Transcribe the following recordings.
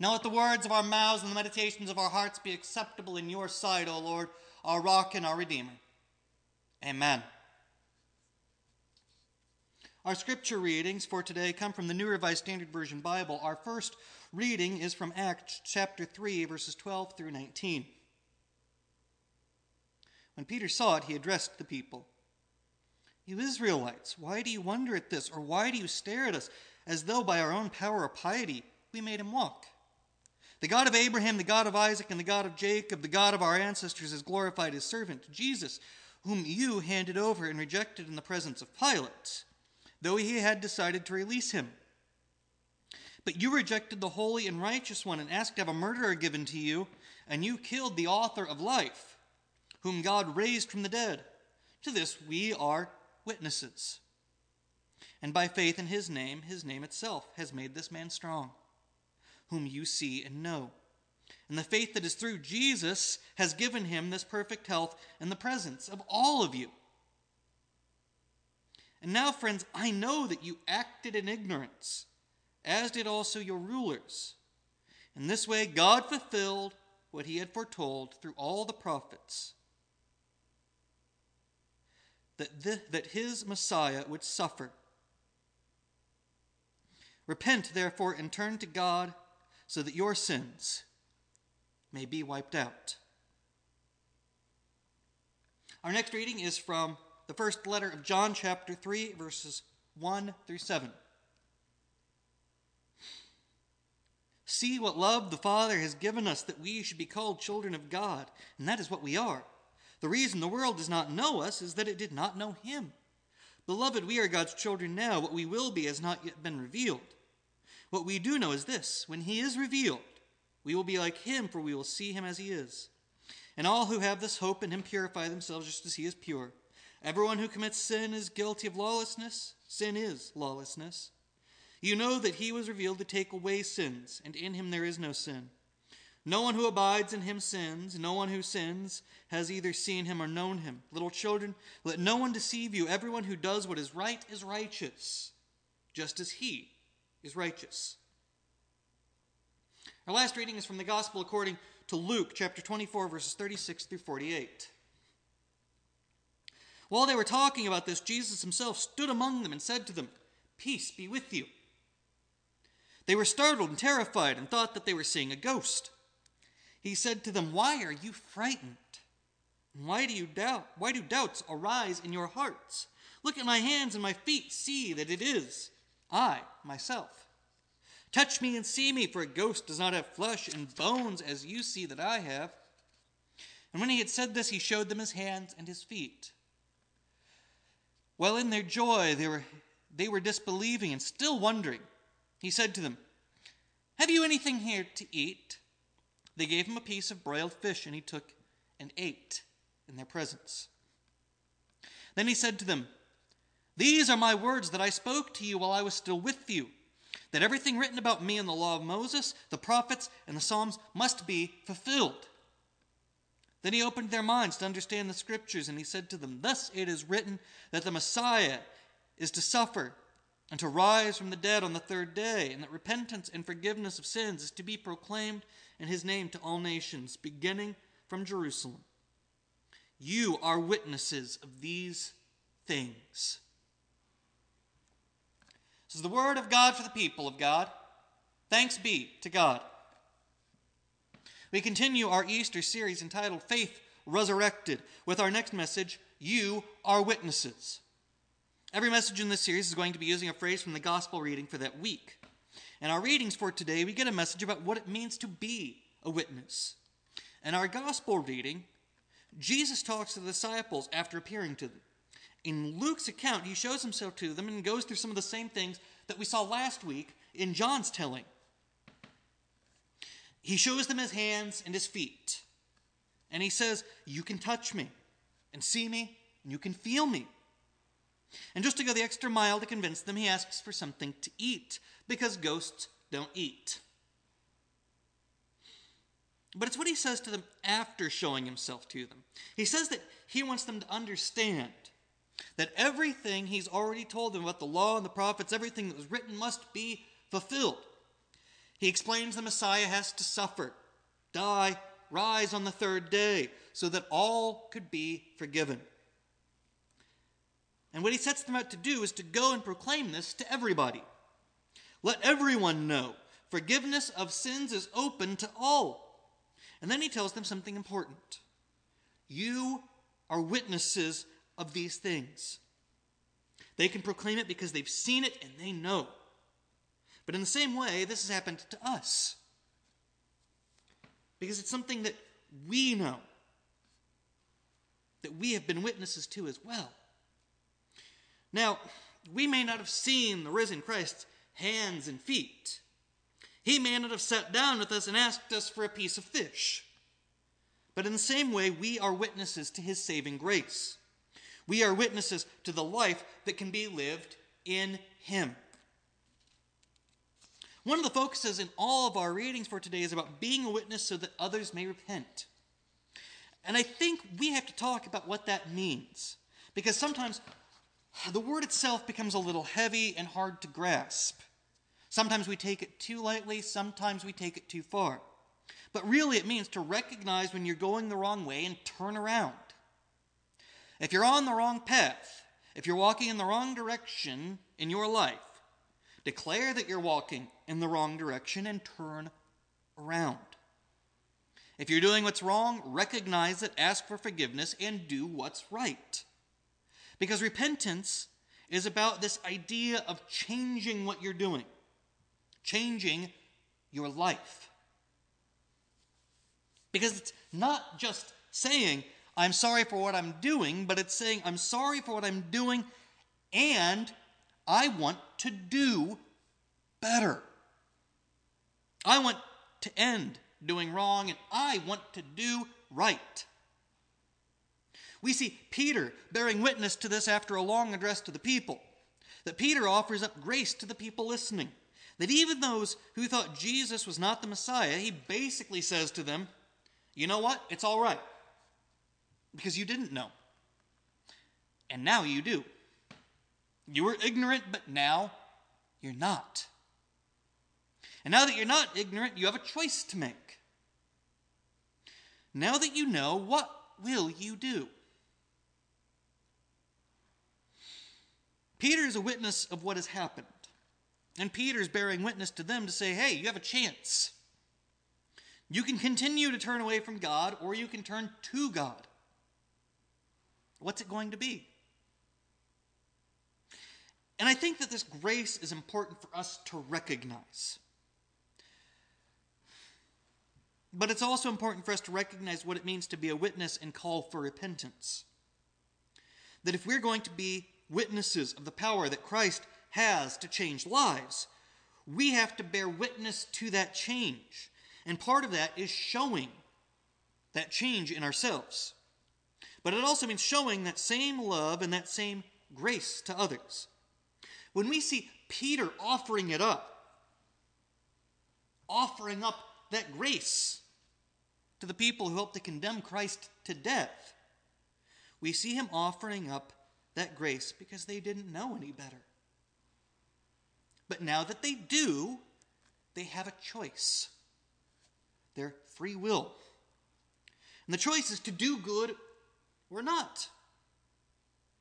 Now let the words of our mouths and the meditations of our hearts be acceptable in your sight, O Lord, our rock and our redeemer. Amen. Our scripture readings for today come from the New Revised Standard Version Bible. Our first reading is from Acts chapter 3, verses 12 through 19. When Peter saw it, he addressed the people You Israelites, why do you wonder at this, or why do you stare at us as though by our own power or piety we made him walk? The God of Abraham, the God of Isaac, and the God of Jacob, the God of our ancestors, has glorified his servant, Jesus, whom you handed over and rejected in the presence of Pilate, though he had decided to release him. But you rejected the holy and righteous one and asked to have a murderer given to you, and you killed the author of life, whom God raised from the dead. To this we are witnesses. And by faith in his name, his name itself has made this man strong whom you see and know. And the faith that is through Jesus has given him this perfect health in the presence of all of you. And now, friends, I know that you acted in ignorance, as did also your rulers. In this way, God fulfilled what he had foretold through all the prophets that, the, that his Messiah would suffer. Repent, therefore, and turn to God so that your sins may be wiped out. Our next reading is from the first letter of John, chapter 3, verses 1 through 7. See what love the Father has given us that we should be called children of God, and that is what we are. The reason the world does not know us is that it did not know Him. Beloved, we are God's children now. What we will be has not yet been revealed. What we do know is this when he is revealed, we will be like him, for we will see him as he is. And all who have this hope in him purify themselves just as he is pure. Everyone who commits sin is guilty of lawlessness. Sin is lawlessness. You know that he was revealed to take away sins, and in him there is no sin. No one who abides in him sins. No one who sins has either seen him or known him. Little children, let no one deceive you. Everyone who does what is right is righteous, just as he is righteous. Our last reading is from the Gospel according to Luke chapter 24, verses 36 through 48. While they were talking about this, Jesus himself stood among them and said to them, Peace be with you. They were startled and terrified and thought that they were seeing a ghost. He said to them, Why are you frightened? Why do you doubt? Why do doubts arise in your hearts? Look at my hands and my feet, see that it is I myself. Touch me and see me, for a ghost does not have flesh and bones as you see that I have. And when he had said this, he showed them his hands and his feet. While in their joy they were, they were disbelieving and still wondering, he said to them, Have you anything here to eat? They gave him a piece of broiled fish, and he took and ate in their presence. Then he said to them, these are my words that I spoke to you while I was still with you, that everything written about me in the law of Moses, the prophets, and the Psalms must be fulfilled. Then he opened their minds to understand the scriptures, and he said to them, Thus it is written that the Messiah is to suffer and to rise from the dead on the third day, and that repentance and forgiveness of sins is to be proclaimed in his name to all nations, beginning from Jerusalem. You are witnesses of these things. This is the word of God for the people of God. Thanks be to God. We continue our Easter series entitled Faith Resurrected with our next message, You Are Witnesses. Every message in this series is going to be using a phrase from the gospel reading for that week. In our readings for today, we get a message about what it means to be a witness. In our gospel reading, Jesus talks to the disciples after appearing to them. In Luke's account, he shows himself to them and goes through some of the same things that we saw last week in John's telling. He shows them his hands and his feet. And he says, You can touch me and see me, and you can feel me. And just to go the extra mile to convince them, he asks for something to eat, because ghosts don't eat. But it's what he says to them after showing himself to them. He says that he wants them to understand that everything he's already told them about the law and the prophets, everything that was written must be fulfilled. He explains the Messiah has to suffer, die, rise on the third day, so that all could be forgiven. And what he sets them out to do is to go and proclaim this to everybody. Let everyone know forgiveness of sins is open to all. And then he tells them something important. You are witnesses of these things. They can proclaim it because they've seen it and they know. But in the same way, this has happened to us. Because it's something that we know, that we have been witnesses to as well. Now, we may not have seen the risen Christ's hands and feet. He may not have sat down with us and asked us for a piece of fish. But in the same way, we are witnesses to his saving grace. We are witnesses to the life that can be lived in him. One of the focuses in all of our readings for today is about being a witness so that others may repent. And I think we have to talk about what that means. Because sometimes the word itself becomes a little heavy and hard to grasp. Sometimes we take it too lightly, sometimes we take it too far. But really, it means to recognize when you're going the wrong way and turn around. If you're on the wrong path, if you're walking in the wrong direction in your life, declare that you're walking in the wrong direction and turn around. If you're doing what's wrong, recognize it, ask for forgiveness, and do what's right. Because repentance is about this idea of changing what you're doing, changing your life. Because it's not just saying, I'm sorry for what I'm doing, but it's saying, I'm sorry for what I'm doing and I want to do better. I want to end doing wrong and I want to do right. We see Peter bearing witness to this after a long address to the people. That Peter offers up grace to the people listening. That even those who thought Jesus was not the Messiah, he basically says to them, you know what? It's all right. Because you didn't know. And now you do. You were ignorant, but now you're not. And now that you're not ignorant, you have a choice to make. Now that you know, what will you do? Peter is a witness of what has happened. And Peter's bearing witness to them to say, hey, you have a chance. You can continue to turn away from God, or you can turn to God. What's it going to be? And I think that this grace is important for us to recognize. But it's also important for us to recognize what it means to be a witness and call for repentance. That if we're going to be witnesses of the power that Christ has to change lives, we have to bear witness to that change. And part of that is showing that change in ourselves. But it also means showing that same love and that same grace to others. When we see Peter offering it up, offering up that grace to the people who helped to condemn Christ to death, we see him offering up that grace because they didn't know any better. But now that they do, they have a choice their free will. And the choice is to do good or not,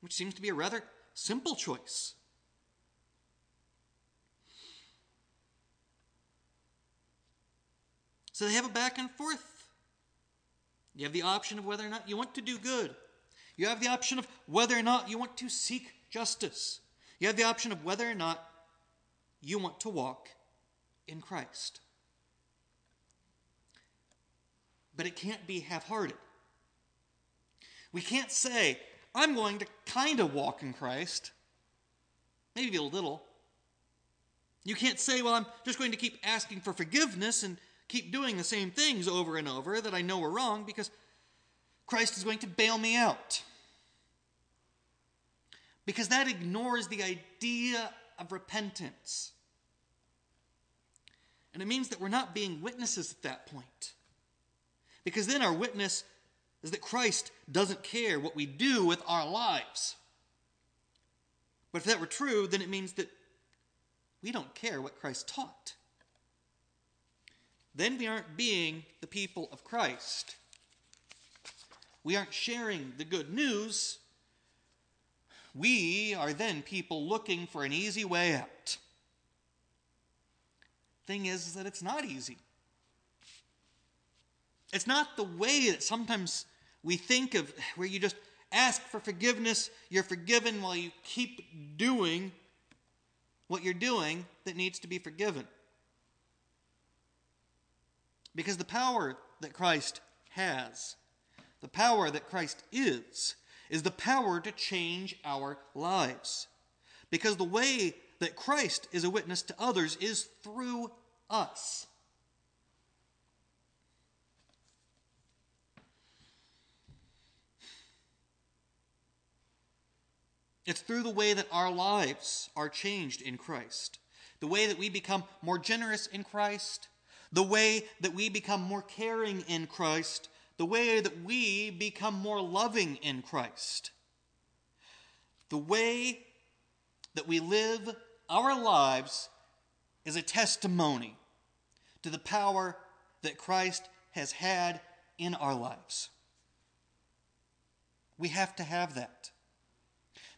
which seems to be a rather simple choice. So they have a back and forth. You have the option of whether or not you want to do good. You have the option of whether or not you want to seek justice. You have the option of whether or not you want to walk in Christ. but it can't be half hearted. We can't say, I'm going to kind of walk in Christ, maybe a little. You can't say, well, I'm just going to keep asking for forgiveness and keep doing the same things over and over that I know are wrong because Christ is going to bail me out. Because that ignores the idea of repentance. And it means that we're not being witnesses at that point. Because then our witness is that Christ doesn't care what we do with our lives. But if that were true, then it means that we don't care what Christ taught. then we aren't being the people of Christ. We aren't sharing the good news. We are then people looking for an easy way out. Thing is that it's not easy. It's not the way that sometimes we think of where you just ask for forgiveness, you're forgiven while you keep doing what you're doing that needs to be forgiven. Because the power that Christ has, the power that Christ is, is the power to change our lives. Because the way that Christ is a witness to others is through us. It's through the way that our lives are changed in Christ, the way that we become more generous in Christ, the way that we become more caring in Christ, the way that we become more loving in Christ. The way that we live our lives is a testimony to the power that Christ has had in our lives. We have to have that.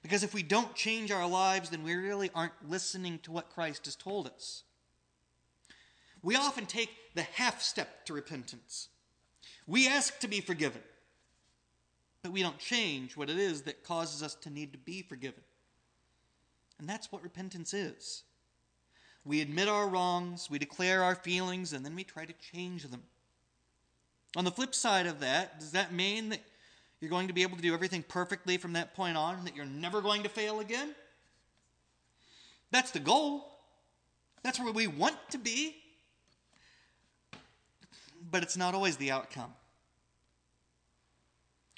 Because if we don't change our lives, then we really aren't listening to what Christ has told us. We often take the half step to repentance. We ask to be forgiven, but we don't change what it is that causes us to need to be forgiven. And that's what repentance is. We admit our wrongs, we declare our feelings, and then we try to change them. On the flip side of that, does that mean that you're going to be able to do everything perfectly from that point on that you're never going to fail again? That's the goal. That's where we want to be but it's not always the outcome.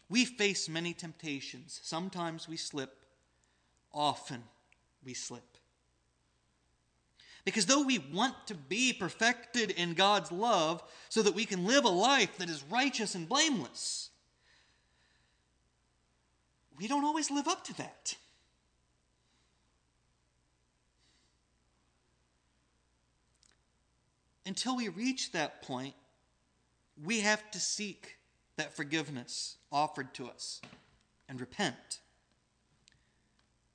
We face many temptations. Sometimes we slip, often we slip. Because though we want to be perfected in God's love so that we can live a life that is righteous and blameless, we don't always live up to that. Until we reach that point, we have to seek that forgiveness offered to us and repent.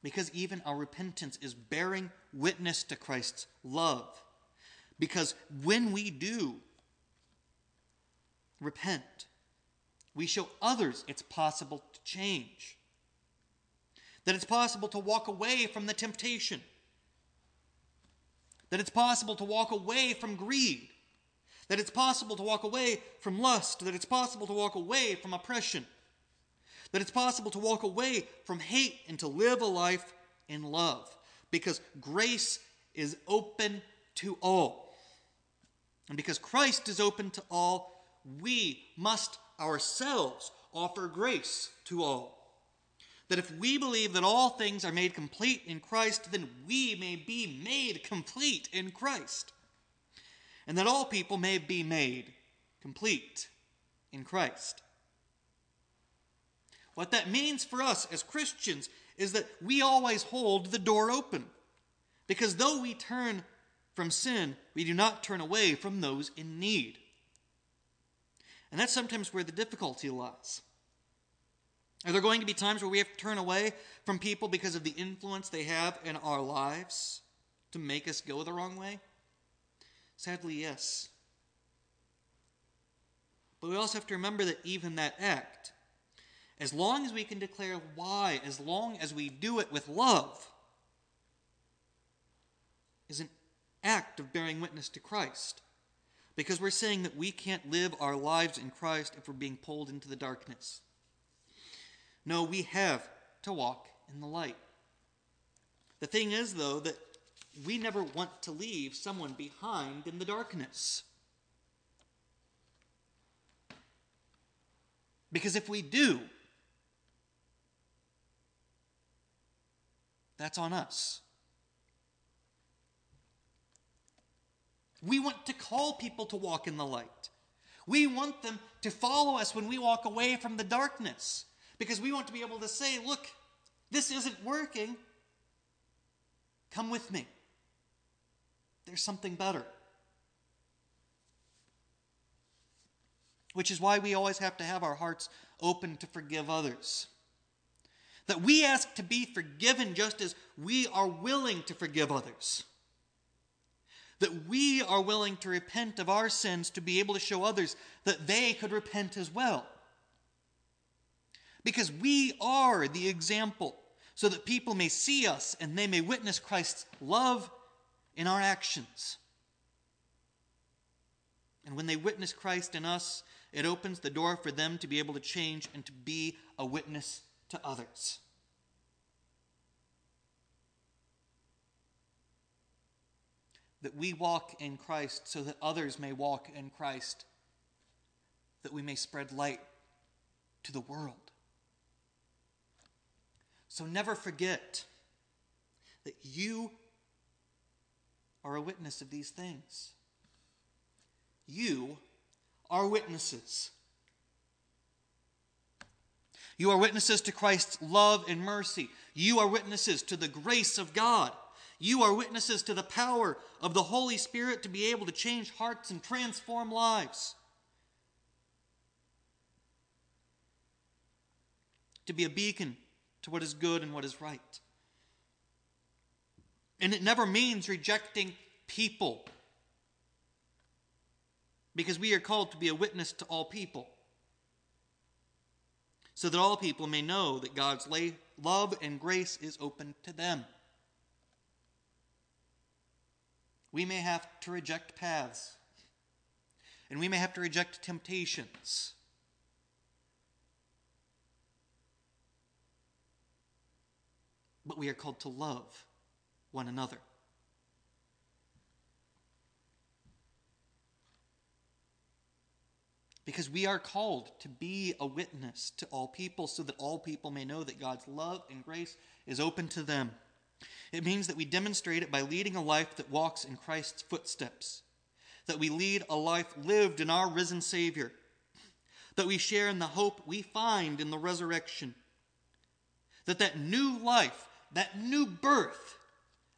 Because even our repentance is bearing witness to Christ's love. Because when we do repent, we show others it's possible to change. That it's possible to walk away from the temptation. That it's possible to walk away from greed that it's possible to walk away from lust, that it's possible to walk away from oppression, that it's possible to walk away from hate and to live a life in love, because grace is open to all. And because Christ is open to all, we must ourselves offer grace to all. That if we believe that all things are made complete in Christ, then we may be made complete in Christ and that all people may be made complete in Christ. What that means for us as Christians is that we always hold the door open. Because though we turn from sin, we do not turn away from those in need. And that's sometimes where the difficulty lies. Are there going to be times where we have to turn away from people because of the influence they have in our lives to make us go the wrong way? Sadly, yes. But we also have to remember that even that act, as long as we can declare why, as long as we do it with love, is an act of bearing witness to Christ. Because we're saying that we can't live our lives in Christ if we're being pulled into the darkness. No, we have to walk in the light. The thing is, though, that we never want to leave someone behind in the darkness. Because if we do, that's on us. We want to call people to walk in the light. We want them to follow us when we walk away from the darkness because we want to be able to say, look, this isn't working. Come with me. There's something better. which is why we always have to have our hearts open to forgive others. That we ask to be forgiven just as we are willing to forgive others. That we are willing to repent of our sins to be able to show others that they could repent as well. Because we are the example, so that people may see us and they may witness Christ's love in our actions. And when they witness Christ in us, it opens the door for them to be able to change and to be a witness to others. That we walk in Christ so that others may walk in Christ, that we may spread light to the world. So never forget that you are a witness of these things. You are witnesses. You are witnesses to Christ's love and mercy. You are witnesses to the grace of God. You are witnesses to the power of the Holy Spirit to be able to change hearts and transform lives. To be a beacon to what is good and what is right. And it never means rejecting people because we are called to be a witness to all people, so that all people may know that God's love and grace is open to them. We may have to reject paths, and we may have to reject temptations. But we are called to love one another. because we are called to be a witness to all people so that all people may know that God's love and grace is open to them. It means that we demonstrate it by leading a life that walks in Christ's footsteps, that we lead a life lived in our risen Savior, that we share in the hope we find in the resurrection, that that new life, that new birth,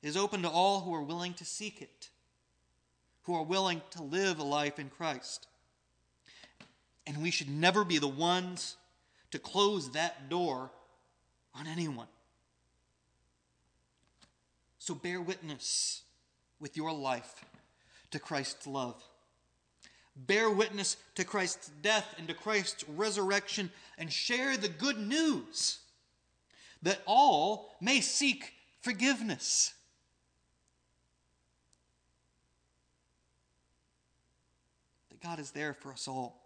is open to all who are willing to seek it, who are willing to live a life in Christ. And we should never be the ones to close that door on anyone. So bear witness with your life to Christ's love. Bear witness to Christ's death and to Christ's resurrection and share the good news that all may seek forgiveness. That God is there for us all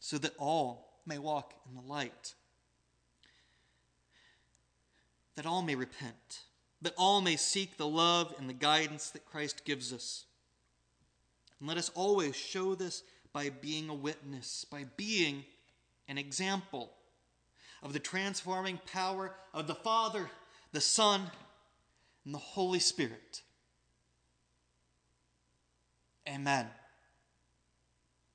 so that all may walk in the light, that all may repent, that all may seek the love and the guidance that Christ gives us. And let us always show this by being a witness, by being an example of the transforming power of the Father, the Son, and the Holy Spirit. Amen.